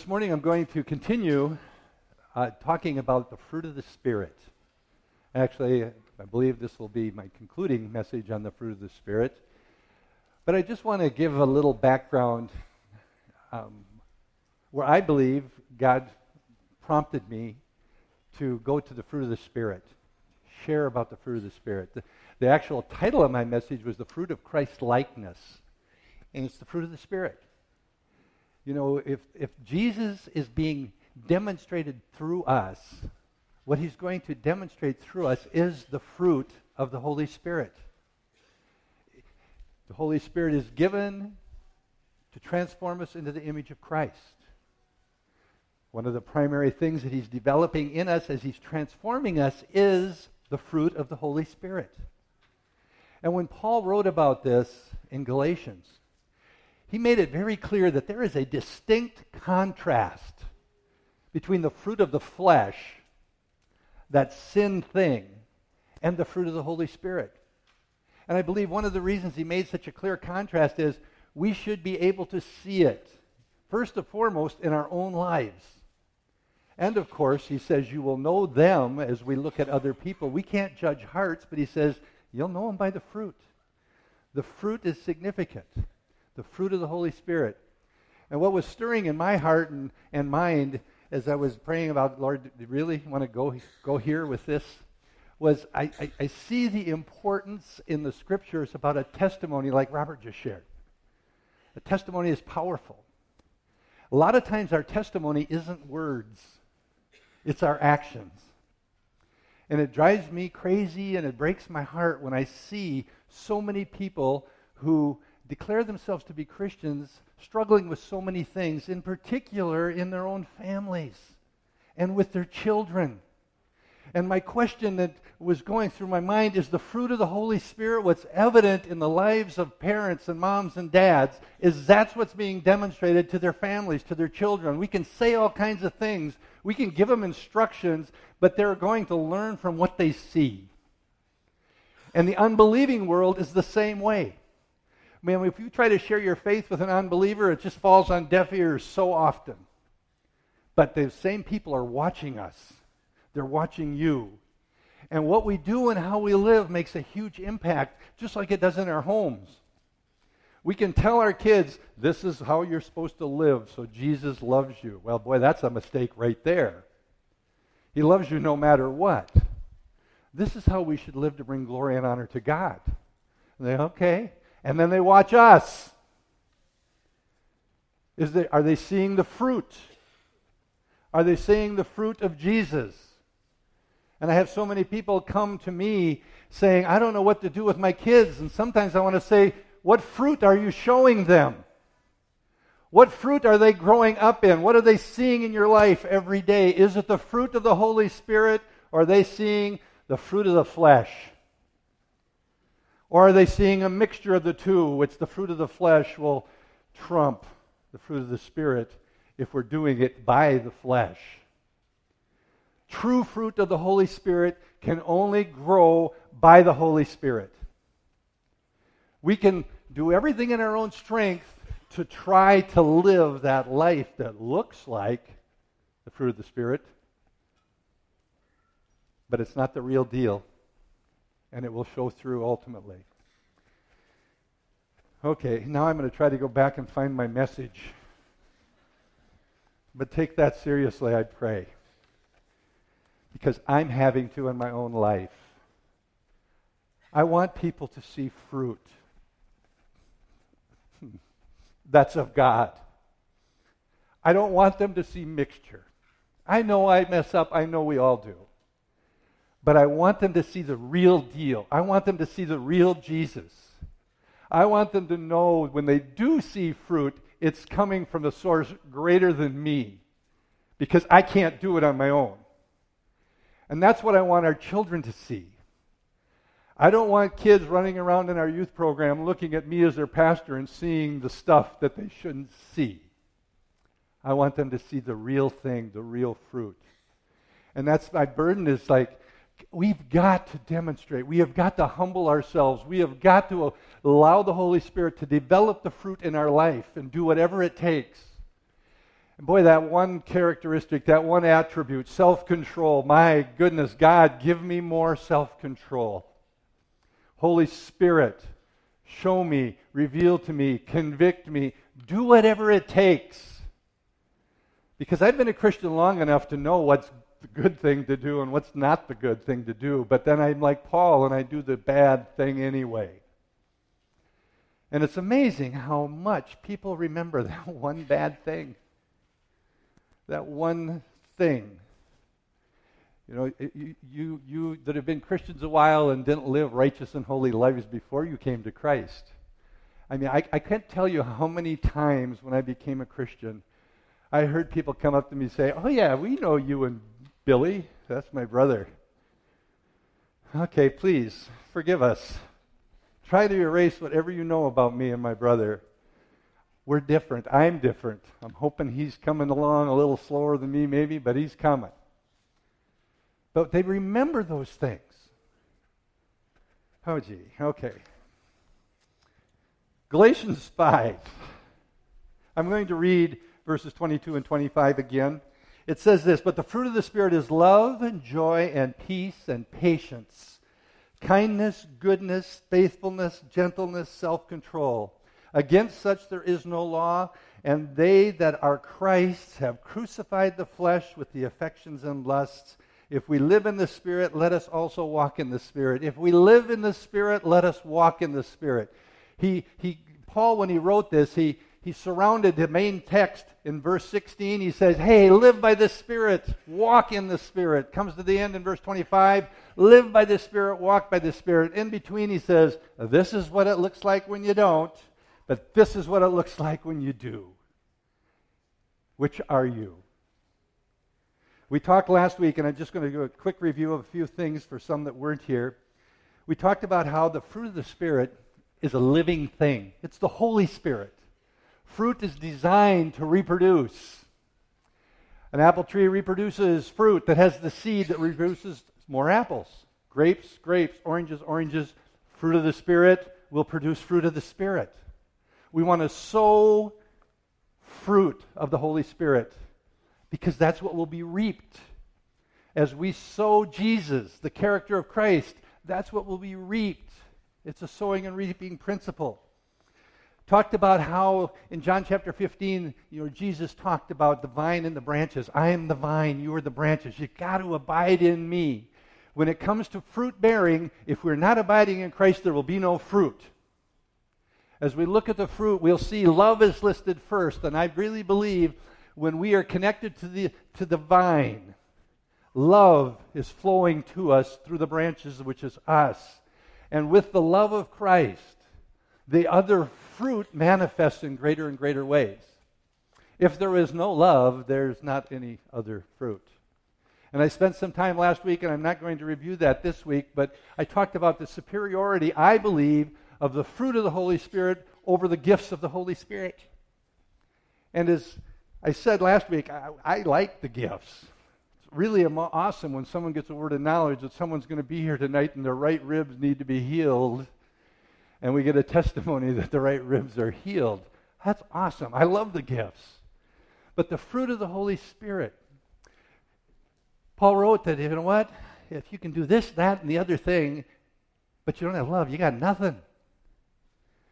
This morning I'm going to continue uh, talking about the fruit of the Spirit. Actually, I believe this will be my concluding message on the fruit of the Spirit. But I just want to give a little background um, where I believe God prompted me to go to the fruit of the Spirit, share about the fruit of the Spirit. The, the actual title of my message was The Fruit of Christ Likeness, and it's the fruit of the Spirit. You know, if, if Jesus is being demonstrated through us, what he's going to demonstrate through us is the fruit of the Holy Spirit. The Holy Spirit is given to transform us into the image of Christ. One of the primary things that he's developing in us as he's transforming us is the fruit of the Holy Spirit. And when Paul wrote about this in Galatians, he made it very clear that there is a distinct contrast between the fruit of the flesh, that sin thing, and the fruit of the Holy Spirit. And I believe one of the reasons he made such a clear contrast is we should be able to see it, first and foremost, in our own lives. And of course, he says, You will know them as we look at other people. We can't judge hearts, but he says, You'll know them by the fruit. The fruit is significant the fruit of the Holy Spirit. And what was stirring in my heart and, and mind as I was praying about, Lord, do you really want to go, go here with this? Was I, I, I see the importance in the scriptures about a testimony like Robert just shared. A testimony is powerful. A lot of times our testimony isn't words, it's our actions. And it drives me crazy and it breaks my heart when I see so many people who declare themselves to be Christians struggling with so many things, in particular in their own families and with their children. And my question that was going through my mind is the fruit of the Holy Spirit, what's evident in the lives of parents and moms and dads, is that's what's being demonstrated to their families, to their children. We can say all kinds of things, we can give them instructions, but they're going to learn from what they see. And the unbelieving world is the same way. Man, if you try to share your faith with an unbeliever, it just falls on deaf ears so often. But the same people are watching us, they're watching you. And what we do and how we live makes a huge impact, just like it does in our homes. We can tell our kids, this is how you're supposed to live, so Jesus loves you. Well, boy, that's a mistake right there. He loves you no matter what. This is how we should live to bring glory and honor to God. And they, okay, and then they watch us. Is they, are they seeing the fruit? Are they seeing the fruit of Jesus? And I have so many people come to me saying, I don't know what to do with my kids. And sometimes I want to say, What fruit are you showing them? What fruit are they growing up in? What are they seeing in your life every day? Is it the fruit of the Holy Spirit or are they seeing the fruit of the flesh? Or are they seeing a mixture of the two, which the fruit of the flesh will trump the fruit of the Spirit if we're doing it by the flesh? True fruit of the Holy Spirit can only grow by the Holy Spirit. We can do everything in our own strength to try to live that life that looks like the fruit of the Spirit, but it's not the real deal and it will show through ultimately. Okay, now I'm going to try to go back and find my message. But take that seriously, I pray. Because I'm having to in my own life. I want people to see fruit that's of God. I don't want them to see mixture. I know I mess up. I know we all do but I want them to see the real deal. I want them to see the real Jesus. I want them to know when they do see fruit, it's coming from the source greater than me because I can't do it on my own. And that's what I want our children to see. I don't want kids running around in our youth program looking at me as their pastor and seeing the stuff that they shouldn't see. I want them to see the real thing, the real fruit. And that's my burden is like, we've got to demonstrate. We have got to humble ourselves. We have got to allow the Holy Spirit to develop the fruit in our life and do whatever it takes. And boy, that one characteristic, that one attribute, self control. My goodness, God, give me more self control. Holy Spirit, show me, reveal to me, convict me, do whatever it takes. Because I've been a Christian long enough to know what's the good thing to do and what's not the good thing to do. But then I'm like Paul and I do the bad thing anyway. And it's amazing how much people remember that one bad thing. That one thing. You know, you, you, you that have been Christians a while and didn't live righteous and holy lives before you came to Christ. I mean, I, I can't tell you how many times when I became a Christian, I heard people come up to me say, Oh, yeah, we know you and Billy. That's my brother. Okay, please, forgive us. Try to erase whatever you know about me and my brother. We're different. I'm different. I'm hoping he's coming along a little slower than me, maybe, but he's coming. But they remember those things. Oh, gee. Okay. Galatians 5. I'm going to read verses 22 and 25 again. It says this But the fruit of the Spirit is love and joy and peace and patience kindness, goodness, faithfulness, gentleness, self control. Against such there is no law, and they that are Christ's have crucified the flesh with the affections and lusts. If we live in the Spirit, let us also walk in the Spirit. If we live in the Spirit, let us walk in the Spirit. He, he, Paul, when he wrote this, he, he surrounded the main text in verse 16. He says, Hey, live by the Spirit, walk in the Spirit. Comes to the end in verse 25, live by the Spirit, walk by the Spirit. In between, he says, This is what it looks like when you don't, but this is what it looks like when you do. Which are you? We talked last week, and I'm just going to do a quick review of a few things for some that weren't here. We talked about how the fruit of the Spirit is a living thing, it's the Holy Spirit. Fruit is designed to reproduce. An apple tree reproduces fruit that has the seed that reproduces more apples. Grapes, grapes, oranges, oranges. Fruit of the Spirit will produce fruit of the Spirit. We want to sow fruit of the Holy Spirit because that's what will be reaped. As we sow Jesus, the character of Christ, that's what will be reaped. It's a sowing and reaping principle talked about how in John chapter 15, you know, Jesus talked about the vine and the branches. I am the vine, you are the branches. You've got to abide in me. When it comes to fruit bearing, if we're not abiding in Christ, there will be no fruit. As we look at the fruit, we'll see love is listed first. And I really believe when we are connected to the, to the vine, love is flowing to us through the branches, which is us. And with the love of Christ, the other fruit manifests in greater and greater ways. If there is no love, there's not any other fruit. And I spent some time last week, and I'm not going to review that this week, but I talked about the superiority, I believe, of the fruit of the Holy Spirit over the gifts of the Holy Spirit. And as I said last week, I, I like the gifts. It's really awesome when someone gets a word of knowledge that someone's going to be here tonight and their right ribs need to be healed and we get a testimony that the right ribs are healed. That's awesome. I love the gifts. But the fruit of the Holy Spirit. Paul wrote that, you know what? If you can do this, that, and the other thing, but you don't have love, you got nothing.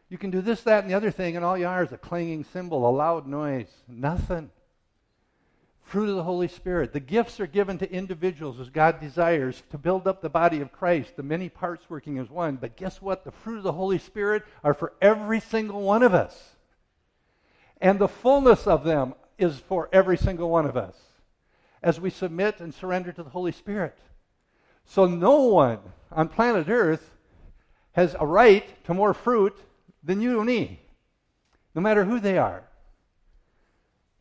You can do this, that, and the other thing, and all you are is a clanging cymbal, a loud noise. Nothing fruit of the Holy Spirit. The gifts are given to individuals as God desires to build up the body of Christ, the many parts working as one. But guess what? The fruit of the Holy Spirit are for every single one of us. And the fullness of them is for every single one of us as we submit and surrender to the Holy Spirit. So no one on planet Earth has a right to more fruit than you and me, no matter who they are.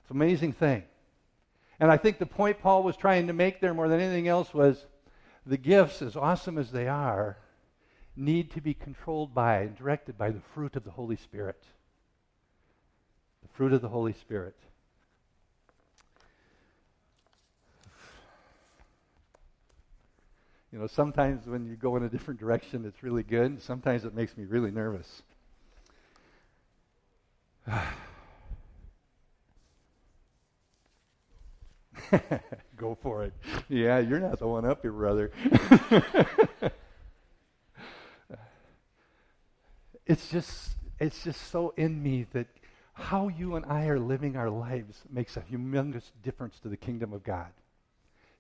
It's an amazing thing. And I think the point Paul was trying to make there more than anything else was the gifts, as awesome as they are, need to be controlled by and directed by the fruit of the Holy Spirit. The fruit of the Holy Spirit. You know, sometimes when you go in a different direction, it's really good. Sometimes it makes me really nervous. Go for it. Yeah, you're not the one up here, brother. it's just it's just so in me that how you and I are living our lives makes a humongous difference to the kingdom of God.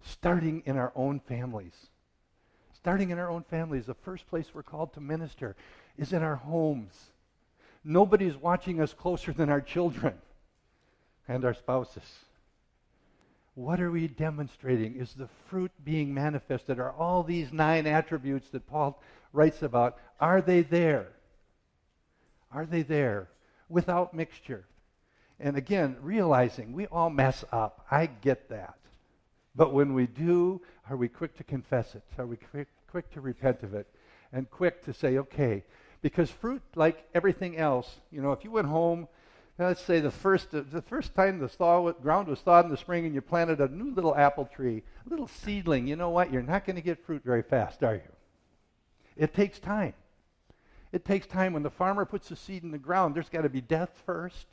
Starting in our own families. Starting in our own families, the first place we're called to minister is in our homes. Nobody's watching us closer than our children and our spouses. What are we demonstrating? Is the fruit being manifested? Are all these nine attributes that Paul writes about, are they there? Are they there without mixture? And again, realizing we all mess up. I get that. But when we do, are we quick to confess it? Are we quick, quick to repent of it? And quick to say, okay, because fruit, like everything else, you know, if you went home, let's say the first, uh, the first time the thaw, ground was thawed in the spring and you planted a new little apple tree, a little seedling, you know what? You're not going to get fruit very fast, are you? It takes time. It takes time. When the farmer puts the seed in the ground, there's got to be death first,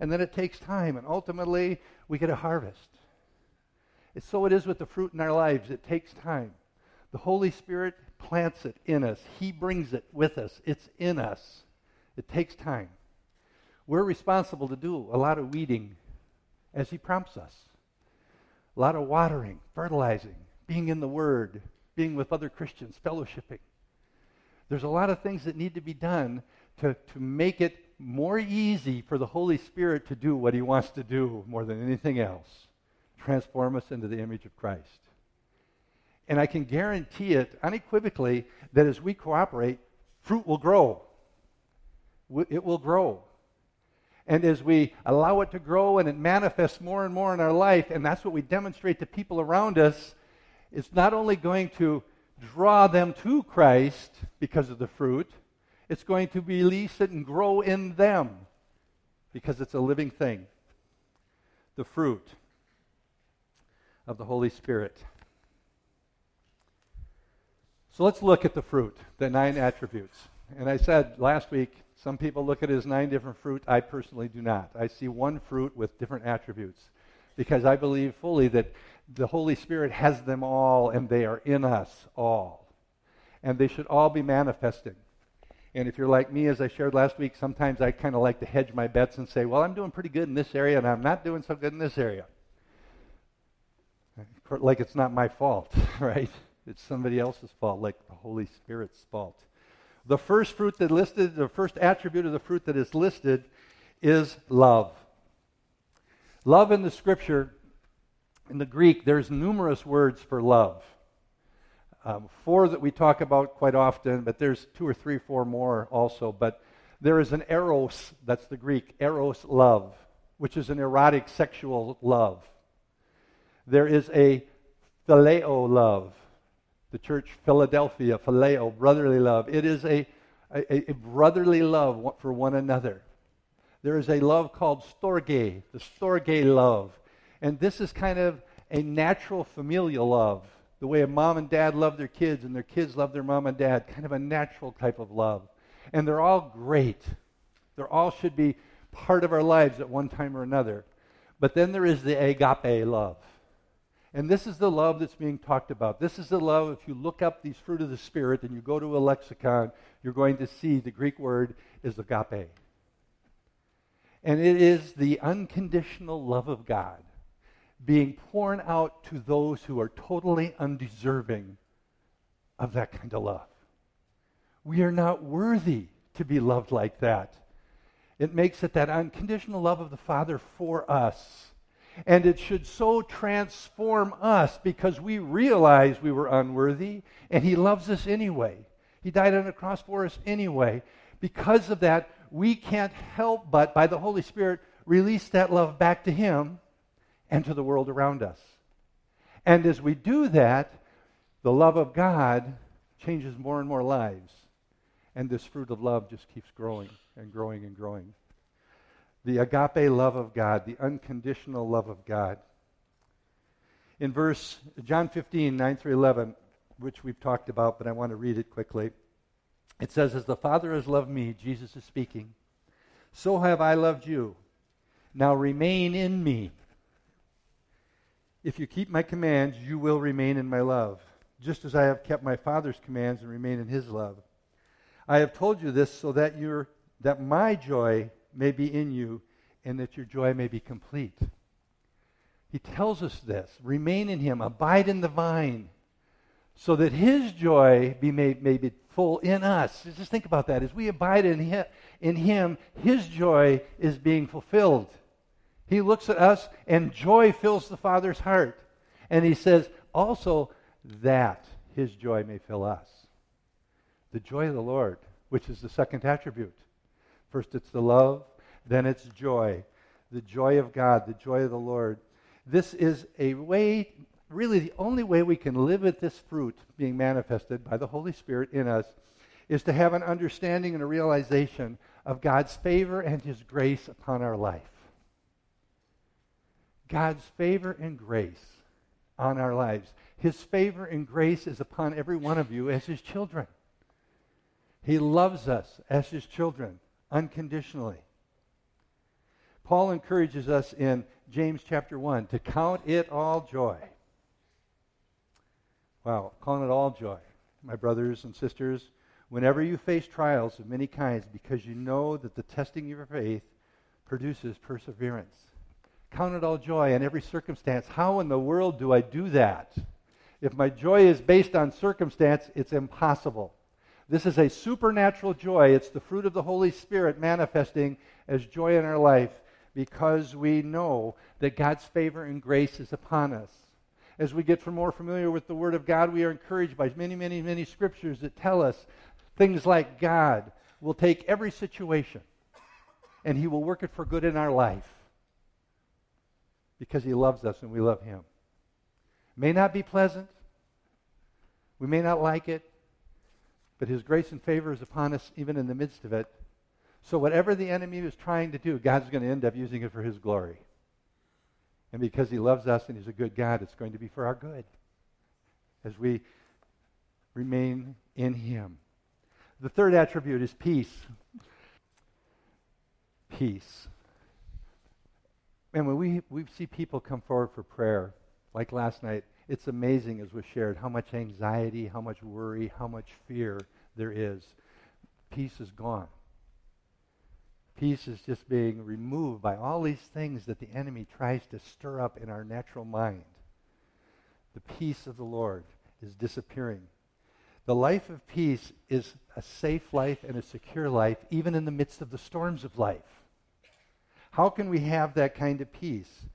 and then it takes time, and ultimately we get a harvest. It's so it is with the fruit in our lives. It takes time. The Holy Spirit plants it in us. He brings it with us. It's in us. It takes time. We're responsible to do a lot of weeding as He prompts us. A lot of watering, fertilizing, being in the Word, being with other Christians, fellowshipping. There's a lot of things that need to be done to, to make it more easy for the Holy Spirit to do what He wants to do more than anything else transform us into the image of Christ. And I can guarantee it unequivocally that as we cooperate, fruit will grow. It will grow. And as we allow it to grow and it manifests more and more in our life, and that's what we demonstrate to people around us, it's not only going to draw them to Christ because of the fruit, it's going to release it and grow in them because it's a living thing. The fruit of the Holy Spirit. So let's look at the fruit, the nine attributes. And I said last week, some people look at it as nine different fruit. I personally do not. I see one fruit with different attributes because I believe fully that the Holy Spirit has them all and they are in us all. And they should all be manifesting. And if you're like me, as I shared last week, sometimes I kind of like to hedge my bets and say, well, I'm doing pretty good in this area and I'm not doing so good in this area. Like it's not my fault, right? It's somebody else's fault, like the Holy Spirit's fault. The first fruit that listed, the first attribute of the fruit that is listed is love. Love in the scripture in the Greek, there's numerous words for love. Um, four that we talk about quite often, but there's two or three, four more also. But there is an eros, that's the Greek, eros love, which is an erotic sexual love. There is a phileo love, the church Philadelphia, phileo, brotherly love. It is a, a, a brotherly love for one another. There is a love called storge, the storge love. And this is kind of a natural familial love, the way a mom and dad love their kids and their kids love their mom and dad, kind of a natural type of love. And they're all great. They all should be part of our lives at one time or another. But then there is the agape love. And this is the love that's being talked about. This is the love, if you look up these fruit of the Spirit and you go to a lexicon, you're going to see the Greek word is agape. And it is the unconditional love of God being poured out to those who are totally undeserving of that kind of love. We are not worthy to be loved like that. It makes it that unconditional love of the Father for us. And it should so transform us because we realize we were unworthy and He loves us anyway. He died on the cross for us anyway. Because of that, we can't help but, by the Holy Spirit, release that love back to Him and to the world around us. And as we do that, the love of God changes more and more lives. And this fruit of love just keeps growing and growing and growing. The agape love of God, the unconditional love of God. In verse John 15, 9 through 11, which we've talked about, but I want to read it quickly. It says, As the Father has loved me, Jesus is speaking, so have I loved you. Now remain in me If you keep my commands, you will remain in my love, just as I have kept my Father's commands and remain in his love. I have told you this so that your that my joy may be in you and that your joy may be complete. He tells us this remain in him, abide in the vine, so that his joy be made, may be full in us. Just think about that. As we abide in him, in him, his joy is being fulfilled. He looks at us, and joy fills the Father's heart. And he says, also, that his joy may fill us. The joy of the Lord, which is the second attribute. First, it's the love, then it's joy. The joy of God, the joy of the Lord. This is a way, really, the only way we can live with this fruit being manifested by the Holy Spirit in us is to have an understanding and a realization of God's favor and His grace upon our life. God's favor and grace on our lives. His favor and grace is upon every one of you as His children. He loves us as His children unconditionally. Paul encourages us in James chapter 1 to count it all joy. Wow, count it all joy, my brothers and sisters, whenever you face trials of many kinds, because you know that the testing of your faith produces perseverance. Count it all joy in every circumstance. How in the world do I do that? If my joy is based on circumstance, it's impossible. This is a supernatural joy. It's the fruit of the Holy Spirit manifesting as joy in our life because we know that God's favor and grace is upon us. As we get more familiar with the Word of God, we are encouraged by many, many, many scriptures that tell us things like God will take every situation and He will work it for good in our life because He loves us and we love Him. May not be pleasant, we may not like it, but His grace and favor is upon us even in the midst of it. So, whatever the enemy is trying to do, God's going to end up using it for His glory. And because He loves us and He's a good God, it's going to be for our good as we remain in Him. The third attribute is peace. Peace. And when we, we see people come forward for prayer, like last night, it's amazing as was shared how much anxiety, how much worry, how much fear there is. Peace is gone. Peace is just being removed by all these things that the enemy tries to stir up in our natural mind. The peace of the Lord is disappearing. The life of peace is a safe life and a secure life, even in the midst of the storms of life. How can we have that kind of peace?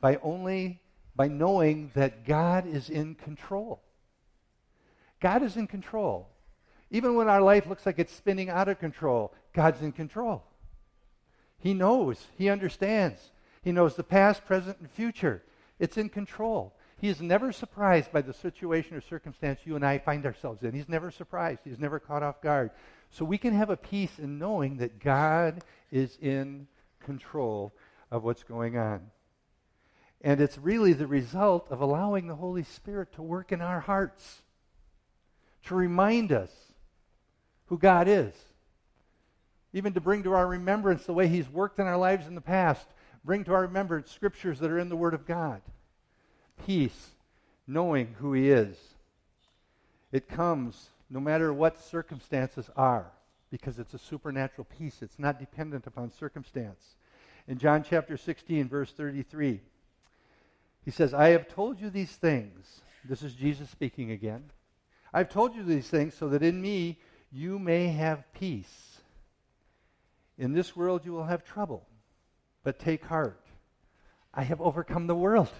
By only by knowing that God is in control. God is in control. Even when our life looks like it's spinning out of control, God's in control. He knows, He understands. He knows the past, present, and future. It's in control. He is never surprised by the situation or circumstance you and I find ourselves in. He's never surprised. He's never caught off guard. So we can have a peace in knowing that God is in control of what's going on. And it's really the result of allowing the Holy Spirit to work in our hearts, to remind us who God is, even to bring to our remembrance the way He's worked in our lives in the past, bring to our remembrance scriptures that are in the Word of God. Peace, knowing who He is. It comes no matter what circumstances are, because it's a supernatural peace. It's not dependent upon circumstance. In John chapter 16, verse 33, he says, I have told you these things. This is Jesus speaking again. I've told you these things so that in me you may have peace. In this world you will have trouble, but take heart. I have overcome the world.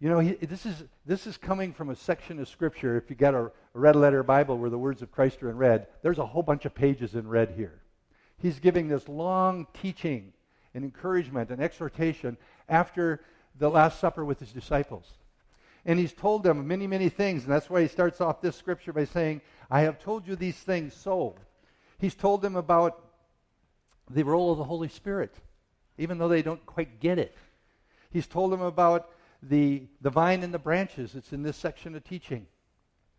You know, he, this, is, this is coming from a section of Scripture. If you got a, a red letter Bible where the words of Christ are in red, there's a whole bunch of pages in red here. He's giving this long teaching and encouragement and exhortation after the Last Supper with his disciples. And he's told them many, many things. And that's why he starts off this scripture by saying, I have told you these things so. He's told them about the role of the Holy Spirit, even though they don't quite get it. He's told them about the, the vine and the branches. It's in this section of teaching,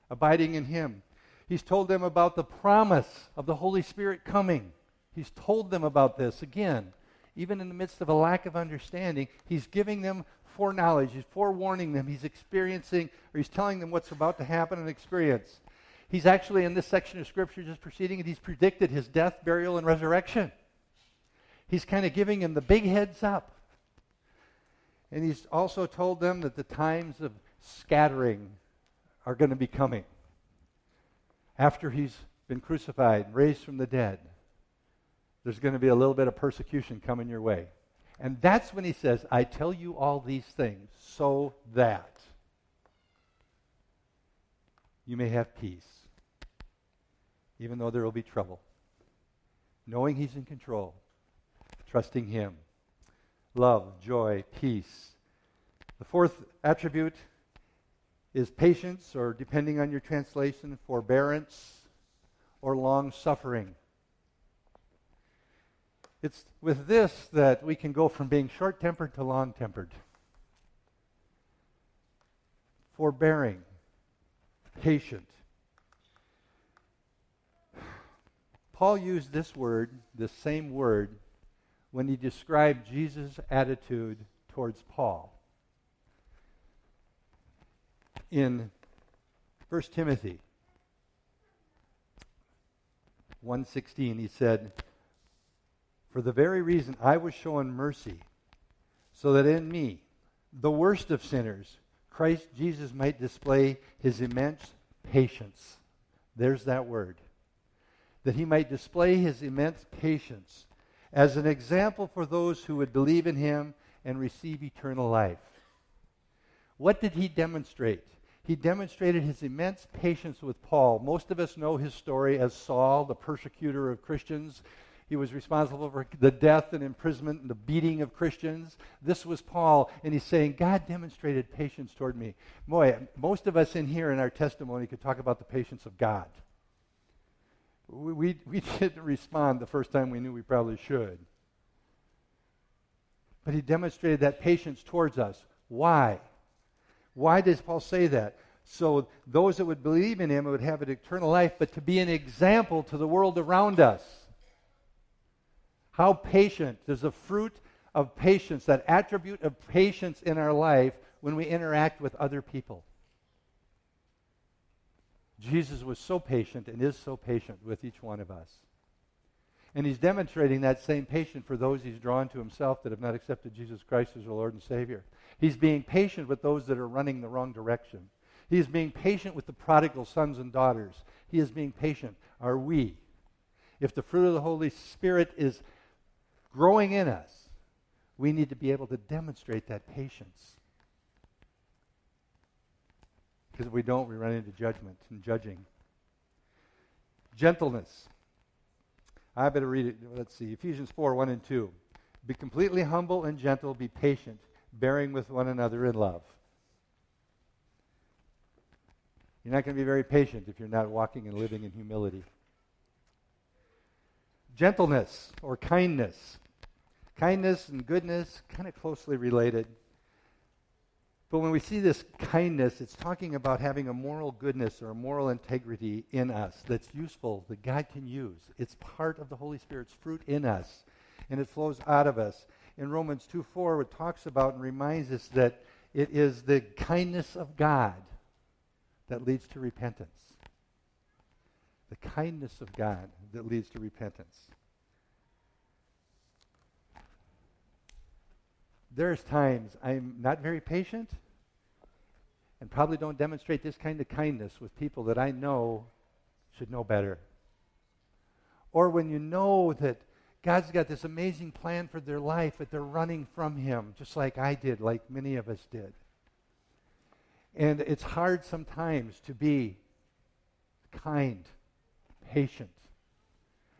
abiding in him. He's told them about the promise of the Holy Spirit coming. He's told them about this again even in the midst of a lack of understanding, he's giving them foreknowledge. He's forewarning them. He's experiencing, or he's telling them what's about to happen and experience. He's actually, in this section of Scripture just preceding it, he's predicted his death, burial, and resurrection. He's kind of giving them the big heads up. And he's also told them that the times of scattering are going to be coming. After he's been crucified and raised from the dead, there's going to be a little bit of persecution coming your way. And that's when he says, I tell you all these things so that you may have peace, even though there will be trouble. Knowing he's in control, trusting him. Love, joy, peace. The fourth attribute is patience, or depending on your translation, forbearance or long suffering. It's with this that we can go from being short tempered to long tempered. Forbearing, patient. Paul used this word, this same word, when he described Jesus' attitude towards Paul. In 1 Timothy 1:16 he said, "For the very reason I was shown mercy, so that in me, the worst of sinners, Christ Jesus might display his immense patience." There's that word. That he might display his immense patience as an example for those who would believe in him and receive eternal life. What did he demonstrate? He demonstrated his immense patience with Paul. Most of us know his story as Saul, the persecutor of Christians. He was responsible for the death and imprisonment and the beating of Christians. This was Paul, and he's saying, God demonstrated patience toward me. Boy, most of us in here in our testimony could talk about the patience of God. We, we, we didn't respond the first time we knew we probably should. But he demonstrated that patience towards us. Why? Why does Paul say that? So those that would believe in him would have an eternal life, but to be an example to the world around us. How patient does the fruit of patience, that attribute of patience in our life when we interact with other people? Jesus was so patient and is so patient with each one of us. And he's demonstrating that same patience for those he's drawn to himself that have not accepted Jesus Christ as their Lord and Savior. He's being patient with those that are running the wrong direction. He is being patient with the prodigal sons and daughters. He is being patient. Are we? If the fruit of the Holy Spirit is growing in us, we need to be able to demonstrate that patience. Because if we don't, we run into judgment and judging. Gentleness. I better read it. Let's see. Ephesians 4 1 and 2. Be completely humble and gentle, be patient, bearing with one another in love. You're not going to be very patient if you're not walking and living in humility. Gentleness or kindness. Kindness and goodness, kind of closely related. But when we see this kindness, it's talking about having a moral goodness or a moral integrity in us that's useful, that God can use. It's part of the Holy Spirit's fruit in us, and it flows out of us. In Romans 2 4, it talks about and reminds us that it is the kindness of God that leads to repentance. The kindness of God that leads to repentance. there's times I'm not very patient and probably don't demonstrate this kind of kindness with people that I know should know better. Or when you know that God's got this amazing plan for their life, but they're running from Him, just like I did, like many of us did. And it's hard sometimes to be kind, patient,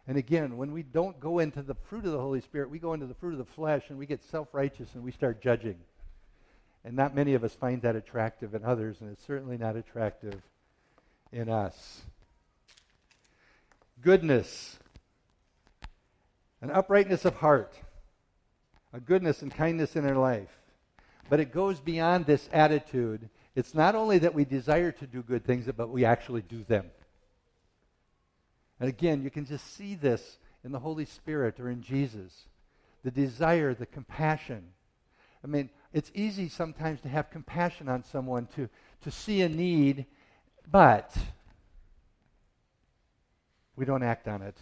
and again, when we don't go into the fruit of the Holy Spirit, we go into the fruit of the flesh and we get self righteous and we start judging. And not many of us find that attractive in others, and it's certainly not attractive in us. Goodness, an uprightness of heart, a goodness and kindness in our life. But it goes beyond this attitude. It's not only that we desire to do good things, but we actually do them. And again, you can just see this in the Holy Spirit or in Jesus. The desire, the compassion. I mean, it's easy sometimes to have compassion on someone, to, to see a need, but we don't act on it.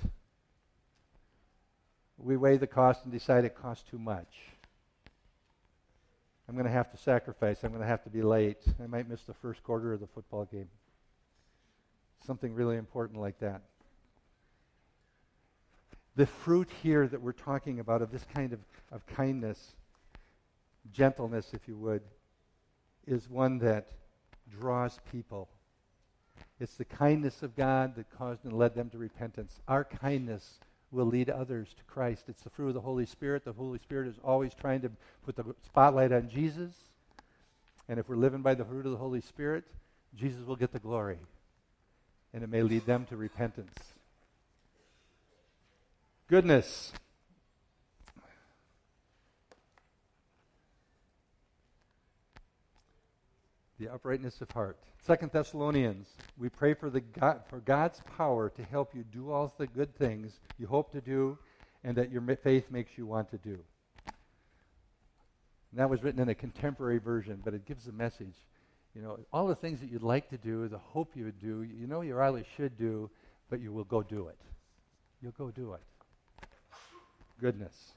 We weigh the cost and decide it costs too much. I'm going to have to sacrifice. I'm going to have to be late. I might miss the first quarter of the football game. Something really important like that. The fruit here that we're talking about of this kind of, of kindness, gentleness, if you would, is one that draws people. It's the kindness of God that caused and led them to repentance. Our kindness will lead others to Christ. It's the fruit of the Holy Spirit. The Holy Spirit is always trying to put the spotlight on Jesus. And if we're living by the fruit of the Holy Spirit, Jesus will get the glory. And it may lead them to repentance. Goodness. The uprightness of heart. Second Thessalonians, we pray for, the God, for God's power to help you do all the good things you hope to do and that your faith makes you want to do. And that was written in a contemporary version, but it gives a message. You know, all the things that you'd like to do, the hope you would do, you know you really should do, but you will go do it. You'll go do it. Goodness.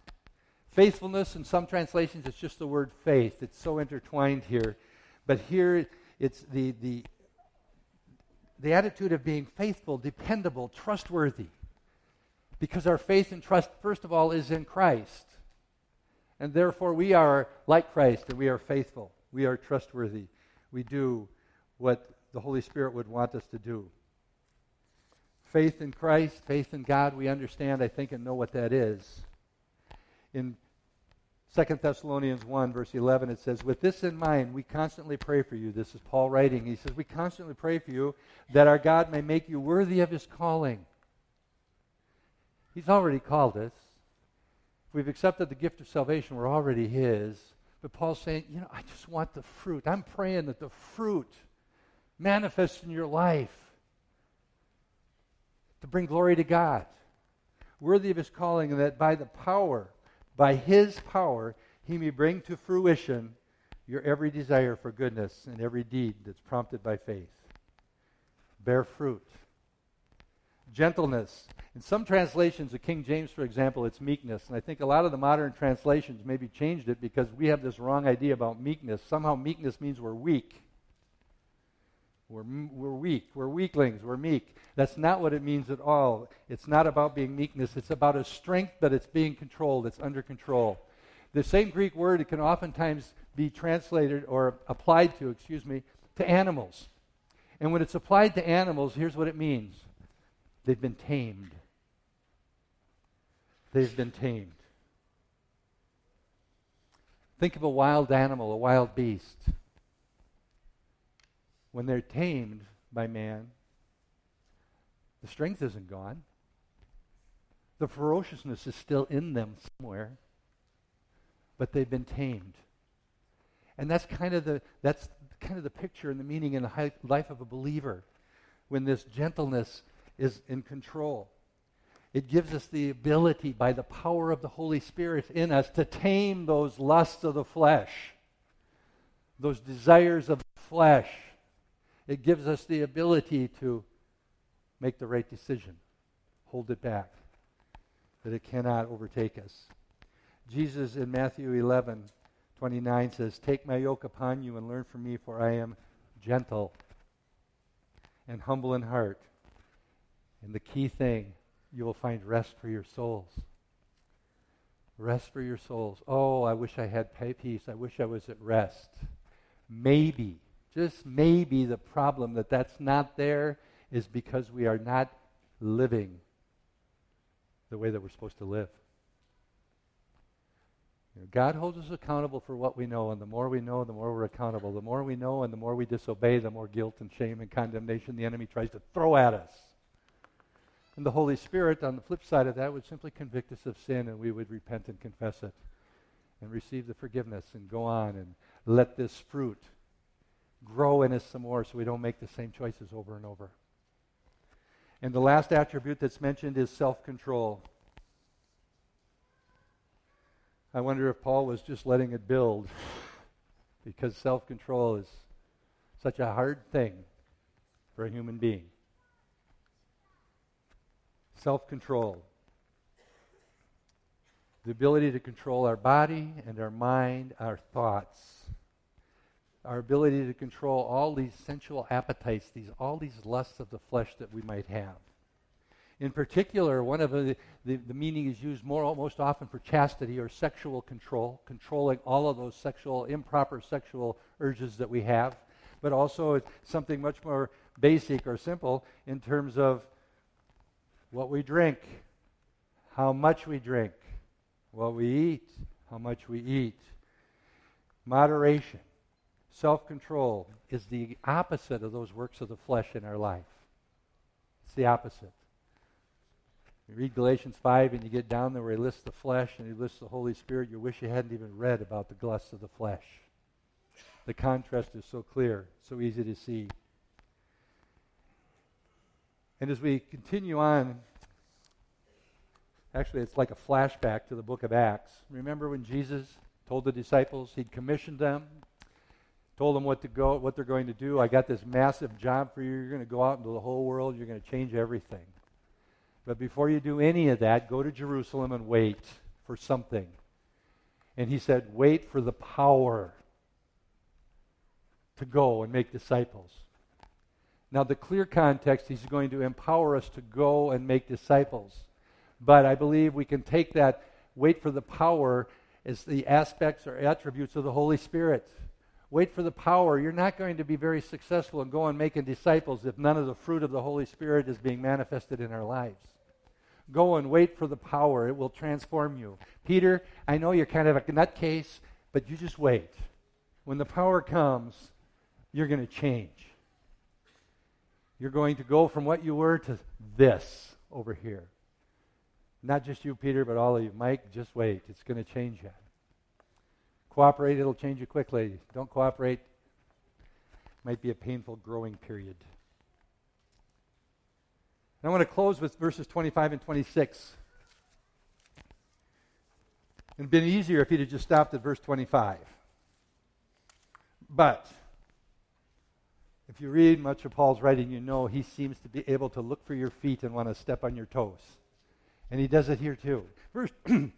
Faithfulness, in some translations, it's just the word faith. It's so intertwined here. But here, it's the, the, the attitude of being faithful, dependable, trustworthy. Because our faith and trust, first of all, is in Christ. And therefore, we are like Christ and we are faithful. We are trustworthy. We do what the Holy Spirit would want us to do. Faith in Christ, faith in God, we understand, I think, and know what that is. In 2 Thessalonians 1, verse 11, it says, With this in mind, we constantly pray for you. This is Paul writing. He says, We constantly pray for you that our God may make you worthy of his calling. He's already called us. If we've accepted the gift of salvation, we're already his. But Paul's saying, You know, I just want the fruit. I'm praying that the fruit manifests in your life to bring glory to God, worthy of his calling, and that by the power by his power, he may bring to fruition your every desire for goodness and every deed that's prompted by faith. Bear fruit. Gentleness. In some translations, the King James, for example, it's meekness. And I think a lot of the modern translations maybe changed it because we have this wrong idea about meekness. Somehow meekness means we're weak. We're, we're weak. We're weaklings. We're meek. That's not what it means at all. It's not about being meekness. It's about a strength, but it's being controlled. It's under control. The same Greek word, it can oftentimes be translated or applied to, excuse me, to animals. And when it's applied to animals, here's what it means they've been tamed. They've been tamed. Think of a wild animal, a wild beast when they're tamed by man, the strength isn't gone. The ferociousness is still in them somewhere, but they've been tamed. And that's kind of the that's kind of the picture and the meaning in the life of a believer when this gentleness is in control. It gives us the ability by the power of the Holy Spirit in us to tame those lusts of the flesh, those desires of the flesh it gives us the ability to make the right decision, hold it back, that it cannot overtake us. Jesus in Matthew 11, 29 says, Take my yoke upon you and learn from me, for I am gentle and humble in heart. And the key thing, you will find rest for your souls. Rest for your souls. Oh, I wish I had peace. I wish I was at rest. Maybe just maybe the problem that that's not there is because we are not living the way that we're supposed to live. You know, God holds us accountable for what we know, and the more we know, the more we're accountable. The more we know and the more we disobey, the more guilt and shame and condemnation the enemy tries to throw at us. And the Holy Spirit, on the flip side of that, would simply convict us of sin, and we would repent and confess it and receive the forgiveness and go on and let this fruit grow in us some more so we don't make the same choices over and over. And the last attribute that's mentioned is self control. I wonder if Paul was just letting it build. because self control is such a hard thing for a human being. Self control. The ability to control our body and our mind, our thoughts. Our ability to control all these sensual appetites, these, all these lusts of the flesh that we might have. In particular, one of the, the, the meaning is used more, most often for chastity or sexual control, controlling all of those sexual, improper sexual urges that we have. But also something much more basic or simple in terms of what we drink, how much we drink, what we eat, how much we eat. Moderation, self control is the opposite of those works of the flesh in our life. It's the opposite. You read Galatians 5 and you get down there where he lists the flesh and he lists the Holy Spirit, you wish you hadn't even read about the lusts of the flesh. The contrast is so clear, so easy to see. And as we continue on, actually, it's like a flashback to the book of Acts. Remember when Jesus told the disciples he'd commissioned them, told them what to go, what they're going to do. I got this massive job for you. You're going to go out into the whole world. You're going to change everything. But before you do any of that, go to Jerusalem and wait for something. And he said, wait for the power to go and make disciples. Now, the clear context, he's going to empower us to go and make disciples. But I believe we can take that wait for the power as the aspects or attributes of the Holy Spirit. Wait for the power. You're not going to be very successful in going making disciples if none of the fruit of the Holy Spirit is being manifested in our lives. Go and wait for the power. It will transform you. Peter, I know you're kind of a nutcase, but you just wait. When the power comes, you're going to change. You're going to go from what you were to this over here. Not just you, Peter, but all of you. Mike, just wait. It's going to change you. Cooperate, it'll change you quickly. Don't cooperate, might be a painful growing period. And I want to close with verses 25 and 26. It'd been easier if he'd have just stopped at verse 25. But if you read much of Paul's writing, you know he seems to be able to look for your feet and want to step on your toes. And he does it here too. Verse,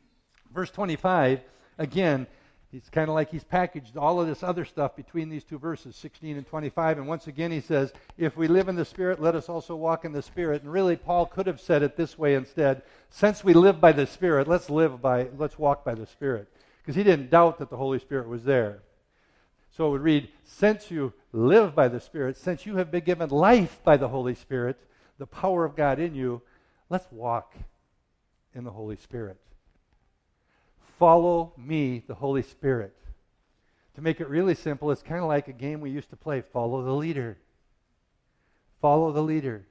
verse 25, again, it's kind of like he's packaged all of this other stuff between these two verses, 16 and 25. And once again, he says, If we live in the Spirit, let us also walk in the Spirit. And really, Paul could have said it this way instead Since we live by the Spirit, let's live by, let's walk by the Spirit. Because he didn't doubt that the Holy Spirit was there. So it would read, Since you live by the Spirit, since you have been given life by the Holy Spirit, the power of God in you, let's walk in the Holy Spirit. Follow me, the Holy Spirit. To make it really simple, it's kind of like a game we used to play follow the leader. Follow the leader.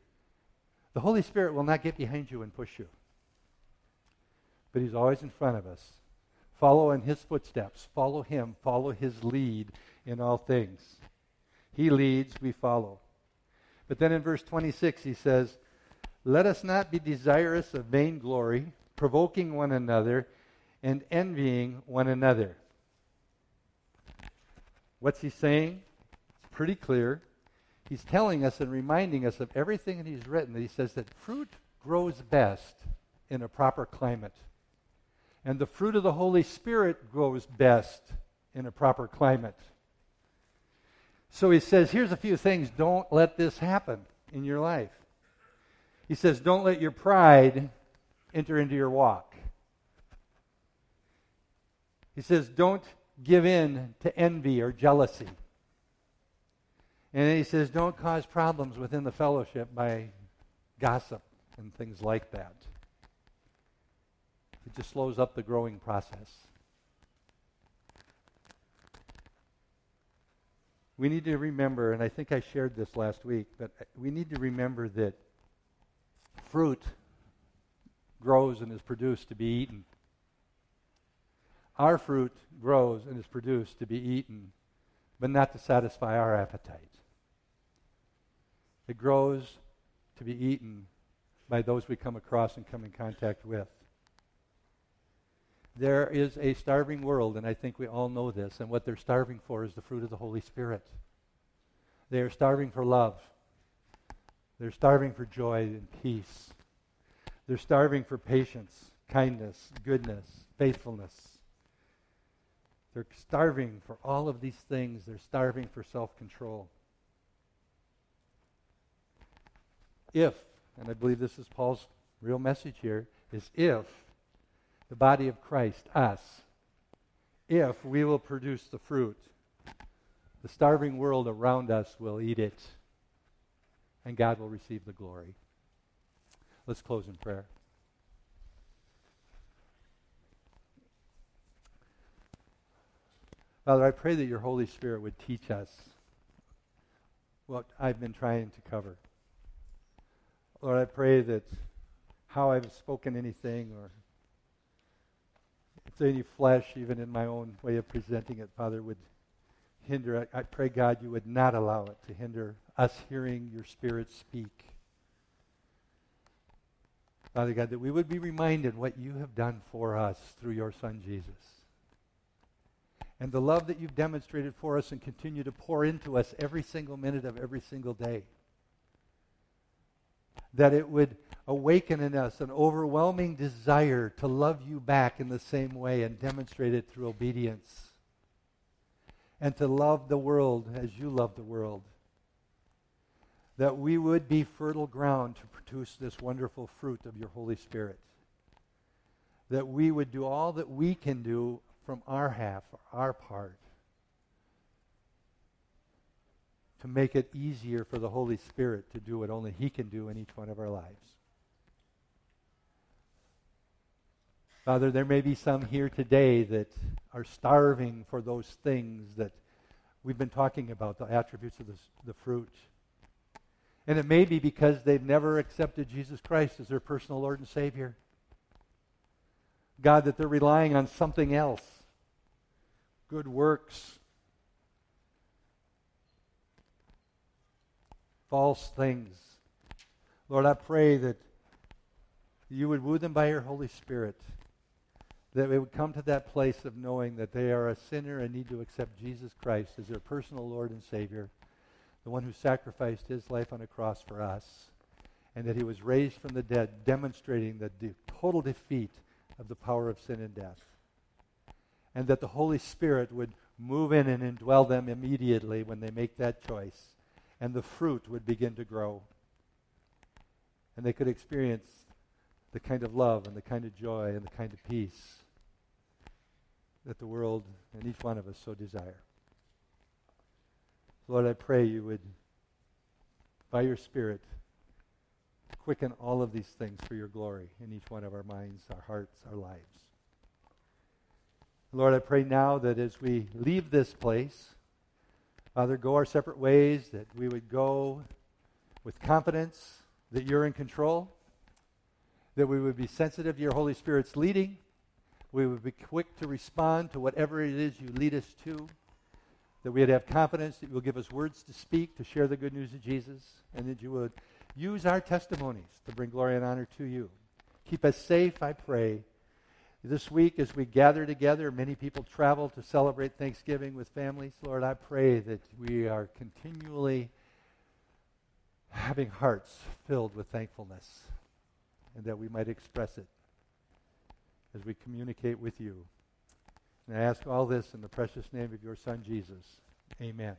The Holy Spirit will not get behind you and push you, but He's always in front of us. Follow in His footsteps, follow Him, follow His lead in all things. He leads, we follow. But then in verse 26, he says, Let us not be desirous of vainglory, provoking one another, and envying one another. What's he saying? It's pretty clear. He's telling us and reminding us of everything that he's written. That he says that fruit grows best in a proper climate. And the fruit of the Holy Spirit grows best in a proper climate. So he says, here's a few things. Don't let this happen in your life. He says, don't let your pride enter into your walk. He says, don't give in to envy or jealousy. And he says, don't cause problems within the fellowship by gossip and things like that. It just slows up the growing process. we need to remember, and I think I shared this last week, but we need to remember that fruit grows and is produced to be eaten. Our fruit grows and is produced to be eaten, but not to satisfy our appetite. It grows to be eaten by those we come across and come in contact with. There is a starving world, and I think we all know this, and what they're starving for is the fruit of the Holy Spirit. They are starving for love. They're starving for joy and peace. They're starving for patience, kindness, goodness, faithfulness. They're starving for all of these things. They're starving for self control. If, and I believe this is Paul's real message here, is if the body of Christ, us, if we will produce the fruit, the starving world around us will eat it, and God will receive the glory. Let's close in prayer. Father, I pray that your Holy Spirit would teach us what I've been trying to cover. Lord, I pray that how I've spoken anything or if there's any flesh, even in my own way of presenting it, Father, would hinder. I, I pray, God, you would not allow it to hinder us hearing your Spirit speak. Father God, that we would be reminded what you have done for us through your Son Jesus. And the love that you've demonstrated for us and continue to pour into us every single minute of every single day that it would awaken in us an overwhelming desire to love you back in the same way and demonstrate it through obedience. And to love the world as you love the world. That we would be fertile ground to produce this wonderful fruit of your Holy Spirit. That we would do all that we can do from our half, our part, to make it easier for the Holy Spirit to do what only He can do in each one of our lives. Father, there may be some here today that are starving for those things that we've been talking about, the attributes of the, the fruit. And it may be because they've never accepted Jesus Christ as their personal Lord and Savior. God, that they're relying on something else good works, false things. Lord, I pray that you would woo them by your Holy Spirit, that they would come to that place of knowing that they are a sinner and need to accept Jesus Christ as their personal Lord and Savior, the one who sacrificed his life on a cross for us, and that he was raised from the dead, demonstrating the de- total defeat of the power of sin and death. And that the Holy Spirit would move in and indwell them immediately when they make that choice and the fruit would begin to grow. And they could experience the kind of love and the kind of joy and the kind of peace that the world and each one of us so desire. Lord, I pray you would, by your Spirit, quicken all of these things for your glory in each one of our minds, our hearts, our lives. Lord, I pray now that as we leave this place, Father, go our separate ways, that we would go with confidence that you're in control, that we would be sensitive to your Holy Spirit's leading, we would be quick to respond to whatever it is you lead us to, that we would have confidence that you will give us words to speak, to share the good news of Jesus, and that you would use our testimonies to bring glory and honor to you. Keep us safe, I pray. This week, as we gather together, many people travel to celebrate Thanksgiving with families. Lord, I pray that we are continually having hearts filled with thankfulness and that we might express it as we communicate with you. And I ask all this in the precious name of your Son, Jesus. Amen.